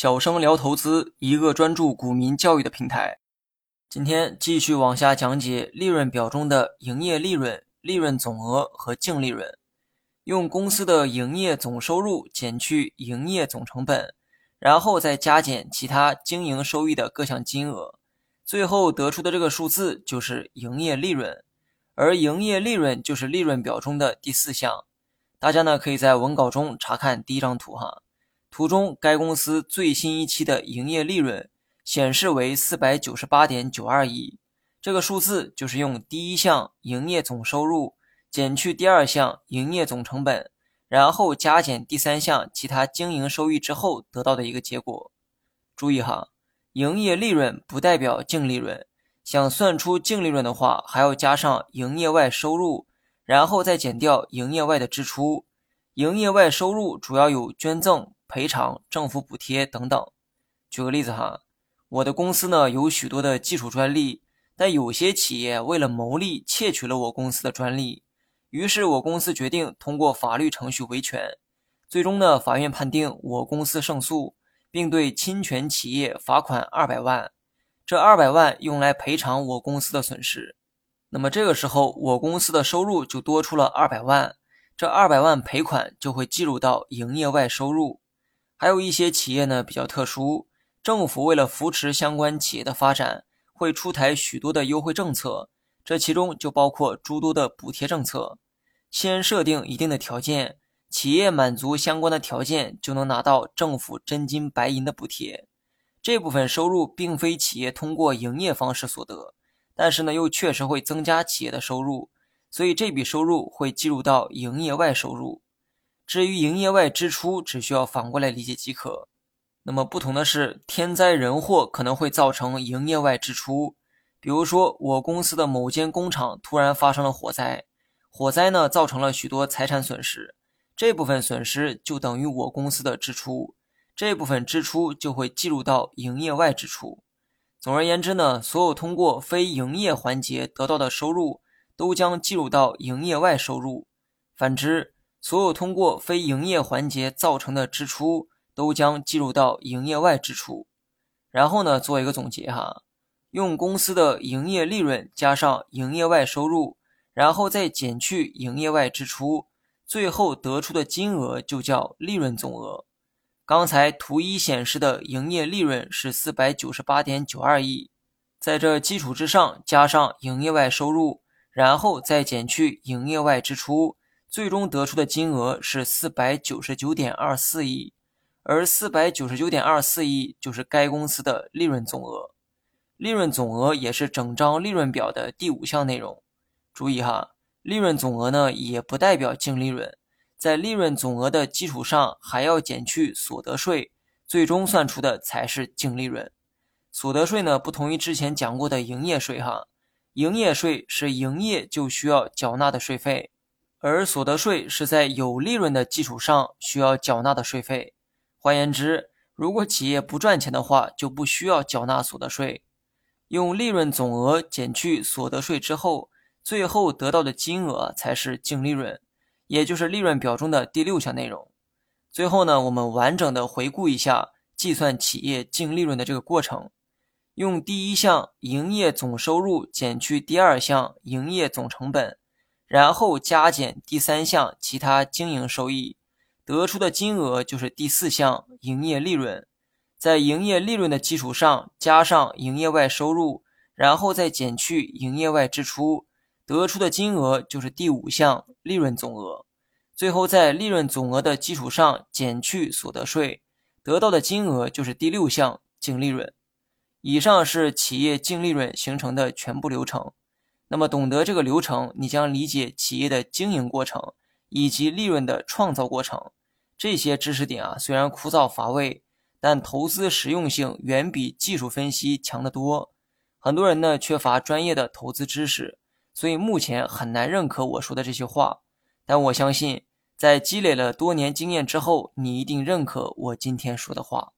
小生聊投资，一个专注股民教育的平台。今天继续往下讲解利润表中的营业利润、利润总额和净利润。用公司的营业总收入减去营业总成本，然后再加减其他经营收益的各项金额，最后得出的这个数字就是营业利润。而营业利润就是利润表中的第四项。大家呢可以在文稿中查看第一张图哈。图中，该公司最新一期的营业利润显示为四百九十八点九二亿。这个数字就是用第一项营业总收入减去第二项营业总成本，然后加减第三项其他经营收益之后得到的一个结果。注意哈，营业利润不代表净利润。想算出净利润的话，还要加上营业外收入，然后再减掉营业外的支出。营业外收入主要有捐赠。赔偿、政府补贴等等。举个例子哈，我的公司呢有许多的技术专利，但有些企业为了牟利窃取了我公司的专利，于是我公司决定通过法律程序维权。最终呢，法院判定我公司胜诉，并对侵权企业罚款二百万。这二百万用来赔偿我公司的损失。那么这个时候，我公司的收入就多出了二百万，这二百万赔款就会计入到营业外收入。还有一些企业呢比较特殊，政府为了扶持相关企业的发展，会出台许多的优惠政策，这其中就包括诸多的补贴政策。先设定一定的条件，企业满足相关的条件，就能拿到政府真金白银的补贴。这部分收入并非企业通过营业方式所得，但是呢又确实会增加企业的收入，所以这笔收入会计入到营业外收入。至于营业外支出，只需要反过来理解即可。那么不同的是，天灾人祸可能会造成营业外支出。比如说，我公司的某间工厂突然发生了火灾，火灾呢造成了许多财产损失，这部分损失就等于我公司的支出，这部分支出就会计入到营业外支出。总而言之呢，所有通过非营业环节得到的收入，都将计入到营业外收入。反之，所有通过非营业环节造成的支出都将计入到营业外支出。然后呢，做一个总结哈，用公司的营业利润加上营业外收入，然后再减去营业外支出，最后得出的金额就叫利润总额。刚才图一显示的营业利润是四百九十八点九二亿，在这基础之上加上营业外收入，然后再减去营业外支出。最终得出的金额是四百九十九点二四亿，而四百九十九点二四亿就是该公司的利润总额。利润总额也是整张利润表的第五项内容。注意哈，利润总额呢也不代表净利润，在利润总额的基础上还要减去所得税，最终算出的才是净利润。所得税呢不同于之前讲过的营业税哈，营业税是营业就需要缴纳的税费。而所得税是在有利润的基础上需要缴纳的税费。换言之，如果企业不赚钱的话，就不需要缴纳所得税。用利润总额减去所得税之后，最后得到的金额才是净利润，也就是利润表中的第六项内容。最后呢，我们完整的回顾一下计算企业净利润的这个过程：用第一项营业总收入减去第二项营业总成本。然后加减第三项其他经营收益，得出的金额就是第四项营业利润。在营业利润的基础上加上营业外收入，然后再减去营业外支出，得出的金额就是第五项利润总额。最后在利润总额的基础上减去所得税，得到的金额就是第六项净利润。以上是企业净利润形成的全部流程。那么，懂得这个流程，你将理解企业的经营过程以及利润的创造过程。这些知识点啊，虽然枯燥乏味，但投资实用性远比技术分析强得多。很多人呢缺乏专业的投资知识，所以目前很难认可我说的这些话。但我相信，在积累了多年经验之后，你一定认可我今天说的话。